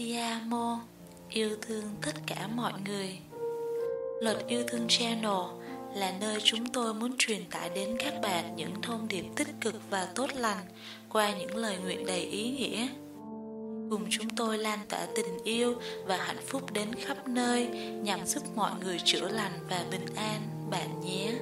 Ti amo, yêu thương tất cả mọi người. Luật yêu thương channel là nơi chúng tôi muốn truyền tải đến các bạn những thông điệp tích cực và tốt lành qua những lời nguyện đầy ý nghĩa. Cùng chúng tôi lan tỏa tình yêu và hạnh phúc đến khắp nơi nhằm giúp mọi người chữa lành và bình an bạn nhé.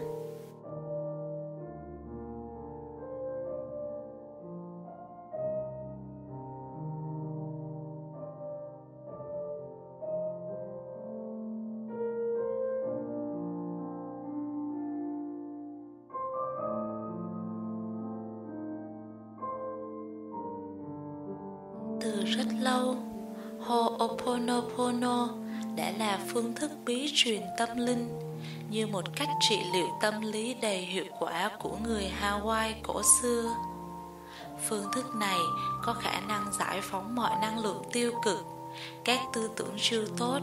Truyền tâm linh như một cách trị liệu tâm lý đầy hiệu quả của người Hawaii cổ xưa. Phương thức này có khả năng giải phóng mọi năng lượng tiêu cực, các tư tưởng chưa tốt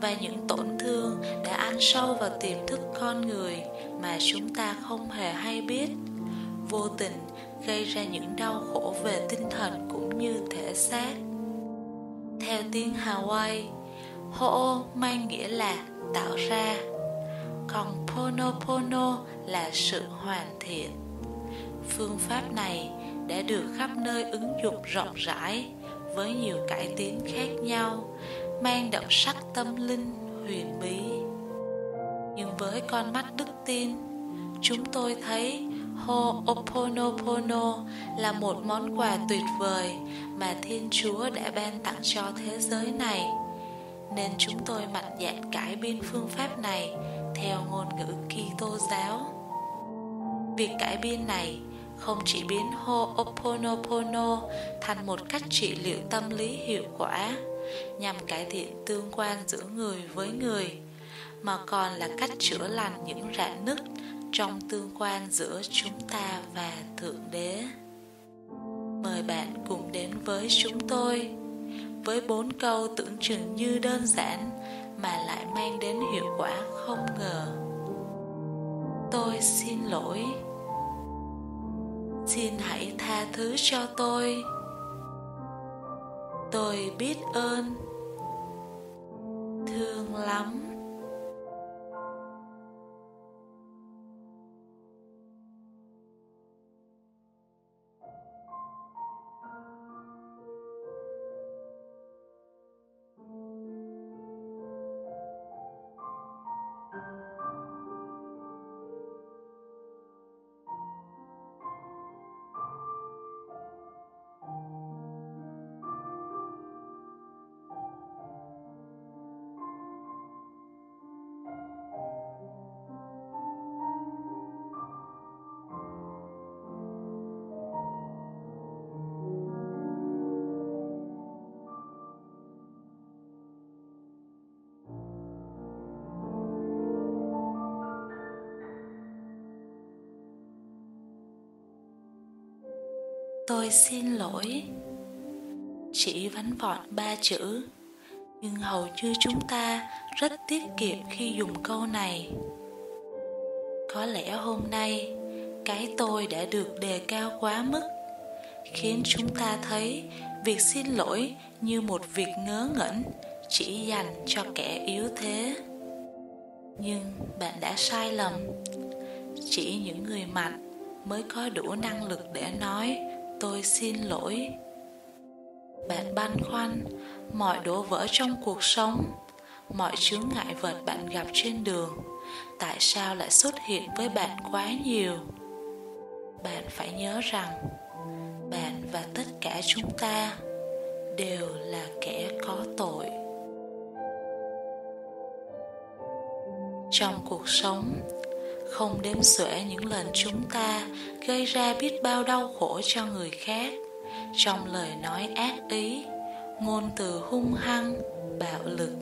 và những tổn thương đã ăn sâu vào tiềm thức con người mà chúng ta không hề hay biết. Vô tình gây ra những đau khổ về tinh thần cũng như thể xác. Theo tiếng Hawaii, ho mang nghĩa là tạo ra, còn Ponopono là sự hoàn thiện. Phương pháp này đã được khắp nơi ứng dụng rộng rãi với nhiều cải tiến khác nhau, mang đậm sắc tâm linh huyền bí. Nhưng với con mắt đức tin, chúng tôi thấy Ho'oponopono là một món quà tuyệt vời mà Thiên Chúa đã ban tặng cho thế giới này. Nên chúng tôi mạnh dạn cải biên phương pháp này theo ngôn ngữ Kitô giáo. Việc cải biên này không chỉ biến Ho'oponopono thành một cách trị liệu tâm lý hiệu quả nhằm cải thiện tương quan giữa người với người, mà còn là cách chữa lành những rạn nứt trong tương quan giữa chúng ta và Thượng Đế. Mời bạn cùng đến với chúng tôi với bốn câu tưởng chừng như đơn giản mà lại mang đến hiệu quả không ngờ. Tôi xin lỗi. Xin hãy tha thứ cho tôi. Tôi biết ơn. Thương lắm. Tôi xin lỗi. Chỉ vắn vọt ba chữ. Nhưng hầu như chúng ta rất tiết kiệm khi dùng câu này. Có lẽ hôm nay, Cái tôi đã được đề cao quá mức, Khiến chúng ta thấy Việc xin lỗi như một việc ngớ ngẩn, Chỉ dành cho kẻ yếu thế. Nhưng bạn đã sai lầm. Chỉ những người mạnh mới có đủ năng lực để nói tôi xin lỗi. Bạn băn khoăn, mọi đổ vỡ trong cuộc sống, mọi chướng ngại vật bạn gặp trên đường, tại sao lại xuất hiện với bạn quá nhiều? Bạn phải nhớ rằng, bạn và tất cả chúng ta đều là kẻ có tội. Trong cuộc sống không đếm xuể những lần chúng ta gây ra biết bao đau khổ cho người khác. Trong lời nói ác ý, ngôn từ hung hăng, bạo lực.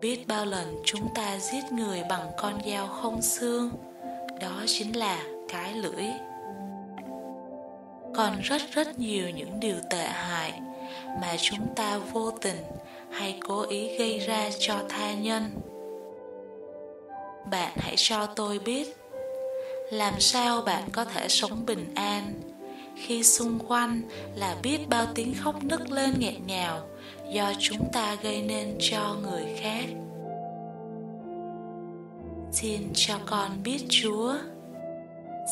Biết bao lần chúng ta giết người bằng con dao không xương, đó chính là cái lưỡi. Còn rất rất nhiều những điều tệ hại mà chúng ta vô tình hay cố ý gây ra cho tha nhân bạn hãy cho tôi biết, làm sao bạn có thể sống bình an? Khi xung quanh là biết bao tiếng khóc nức lên nghẹn ngào, do chúng ta gây nên cho người khác. Xin cho con biết chúa.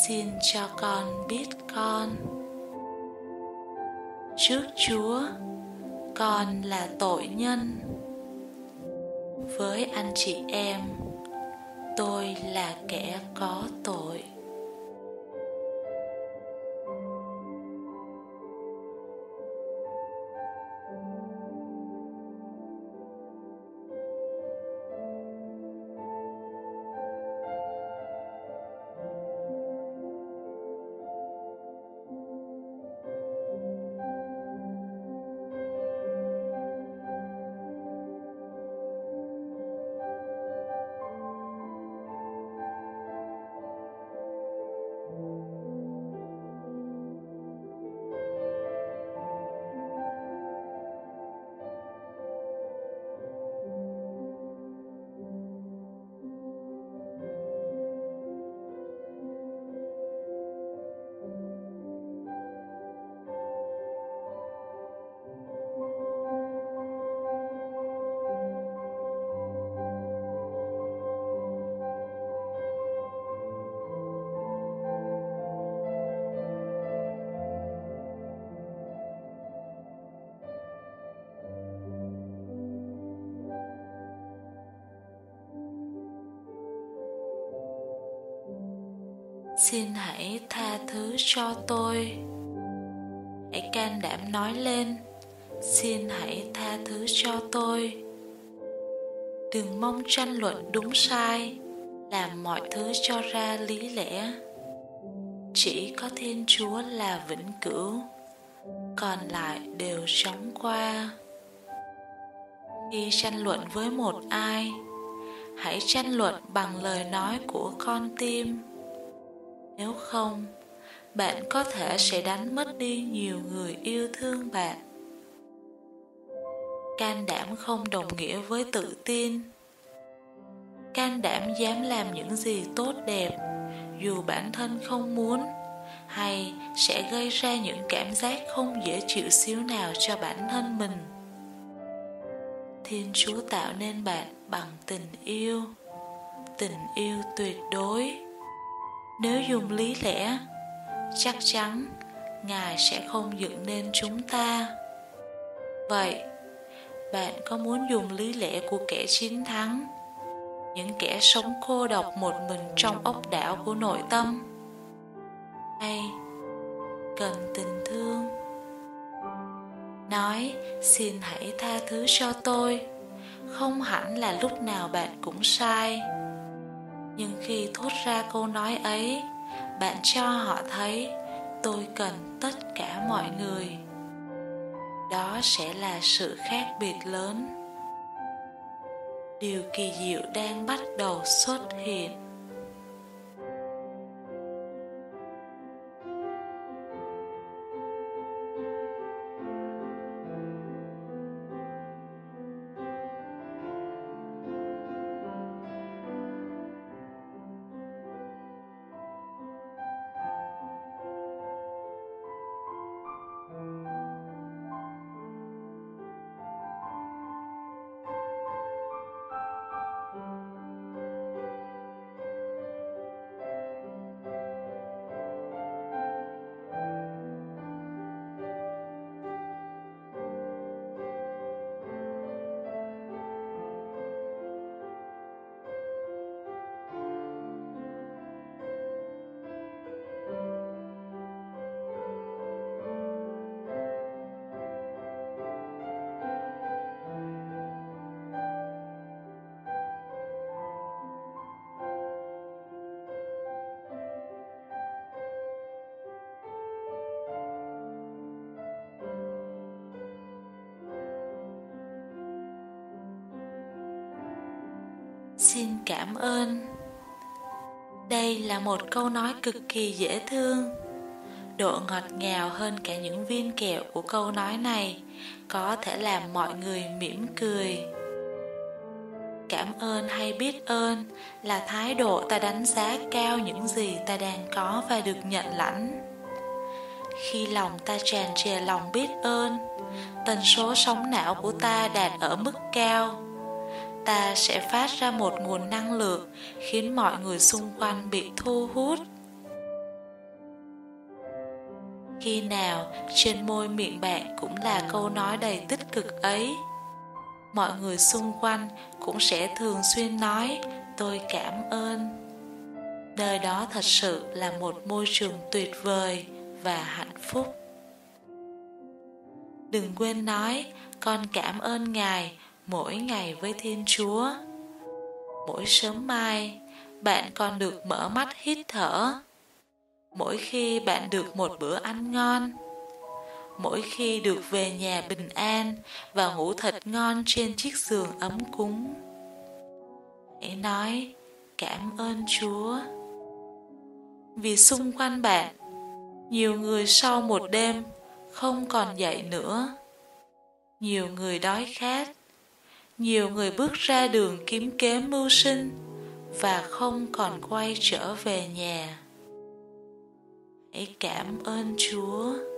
Xin cho con biết con. Trước chúa, con là tội nhân. Với anh chị em tôi là kẻ có tội. Xin hãy tha thứ cho tôi. Hãy can đảm nói lên. Xin hãy tha thứ cho tôi. Đừng mong tranh luận đúng sai. Làm mọi thứ cho ra lý lẽ. Chỉ có thiên chúa là vĩnh cửu. Còn lại đều chóng qua. Khi tranh luận với một ai, hãy tranh luận bằng lời nói của con tim nếu không, bạn có thể sẽ đánh mất đi nhiều người yêu thương bạn. Can đảm không đồng nghĩa với tự tin. Can đảm dám làm những gì tốt đẹp, dù bản thân không muốn, hay sẽ gây ra những cảm giác không dễ chịu xíu nào cho bản thân mình. Thiên chúa tạo nên bạn bằng tình yêu. Tình yêu tuyệt đối nếu dùng lý lẽ, chắc chắn ngài sẽ không dựng nên chúng ta. Vậy, bạn có muốn dùng lý lẽ của kẻ chiến thắng, những kẻ sống cô độc một mình trong ốc đảo của nội tâm? Hay cần tình thương? Nói, xin hãy tha thứ cho tôi. Không hẳn là lúc nào bạn cũng sai nhưng khi thốt ra câu nói ấy, bạn cho họ thấy, tôi cần tất cả mọi người. Đó sẽ là sự khác biệt lớn. Điều kỳ diệu đang bắt đầu xuất hiện. Xin cảm ơn. Đây là một câu nói cực kỳ dễ thương. Độ ngọt ngào hơn cả những viên kẹo của câu nói này có thể làm mọi người mỉm cười. Cảm ơn hay biết ơn là thái độ ta đánh giá cao những gì ta đang có và được nhận lãnh. Khi lòng ta tràn trề lòng biết ơn, tần số sóng não của ta đạt ở mức cao ta sẽ phát ra một nguồn năng lượng khiến mọi người xung quanh bị thu hút. Khi nào trên môi miệng bạn cũng là câu nói đầy tích cực ấy, mọi người xung quanh cũng sẽ thường xuyên nói, tôi cảm ơn. Nơi đó thật sự là một môi trường tuyệt vời và hạnh phúc. Đừng quên nói, con cảm ơn ngài mỗi ngày với thiên chúa. Mỗi sớm mai, bạn còn được mở mắt hít thở. Mỗi khi bạn được một bữa ăn ngon, mỗi khi được về nhà bình an và ngủ thật ngon trên chiếc giường ấm cúng. Hãy nói, cảm ơn chúa. Vì xung quanh bạn, nhiều người sau một đêm không còn dậy nữa. Nhiều người đói khát nhiều người bước ra đường kiếm kế mưu sinh và không còn quay trở về nhà. Hãy cảm ơn chúa.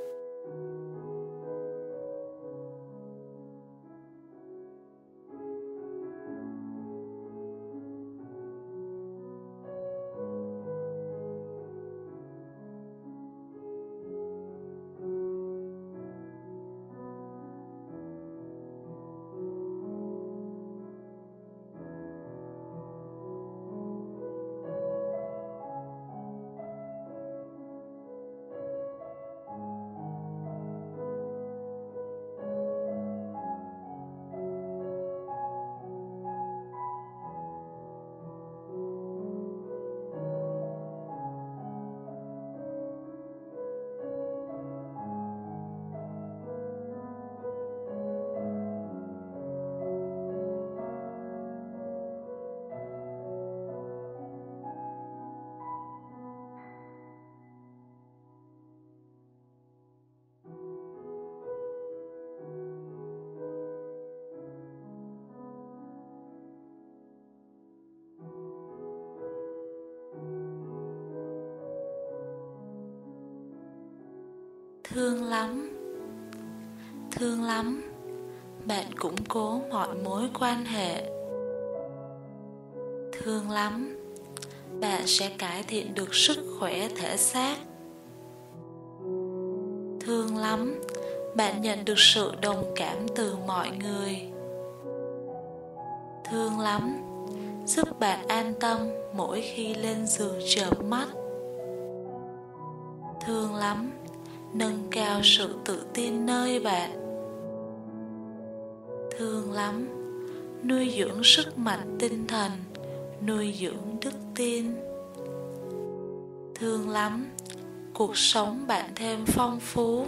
Thương lắm. Thương lắm. Bạn củng cố mọi mối quan hệ. Thương lắm. Bạn sẽ cải thiện được sức khỏe thể xác. Thương lắm. Bạn nhận được sự đồng cảm từ mọi người. Thương lắm. Giúp bạn an tâm mỗi khi lên giường chợp mắt. Thương lắm nâng cao sự tự tin nơi bạn. Thương lắm, nuôi dưỡng sức mạnh tinh thần, nuôi dưỡng đức tin. Thương lắm, cuộc sống bạn thêm phong phú.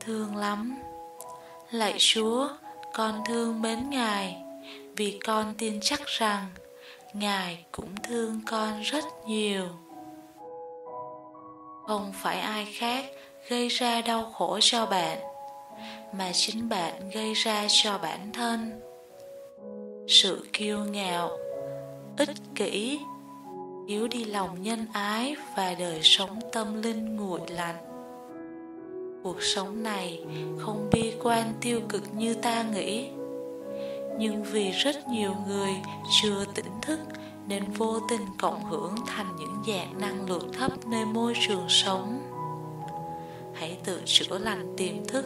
Thương lắm, lạy chúa, con thương mến ngài, vì con tin chắc rằng ngài cũng thương con rất nhiều không phải ai khác gây ra đau khổ cho bạn, mà chính bạn gây ra cho bản thân. Sự kiêu ngạo, ích kỷ yếu đi lòng nhân ái và đời sống tâm linh nguội lạnh cuộc sống này không bi quan tiêu cực như ta nghĩ, nhưng vì rất nhiều người chưa tỉnh thức nên vô tình cộng hưởng thành những dạng năng lượng thấp nơi môi trường sống. Hãy tự chữa lành tiềm thức.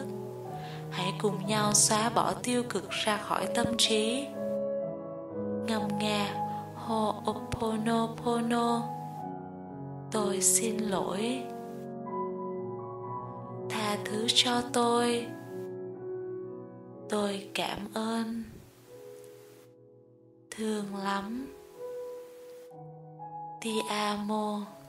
Hãy cùng nhau xóa bỏ tiêu cực ra khỏi tâm trí. Ngâm nga Ho'oponopono Tôi xin lỗi. Tha thứ cho tôi. Tôi cảm ơn. Thương lắm. Ti amo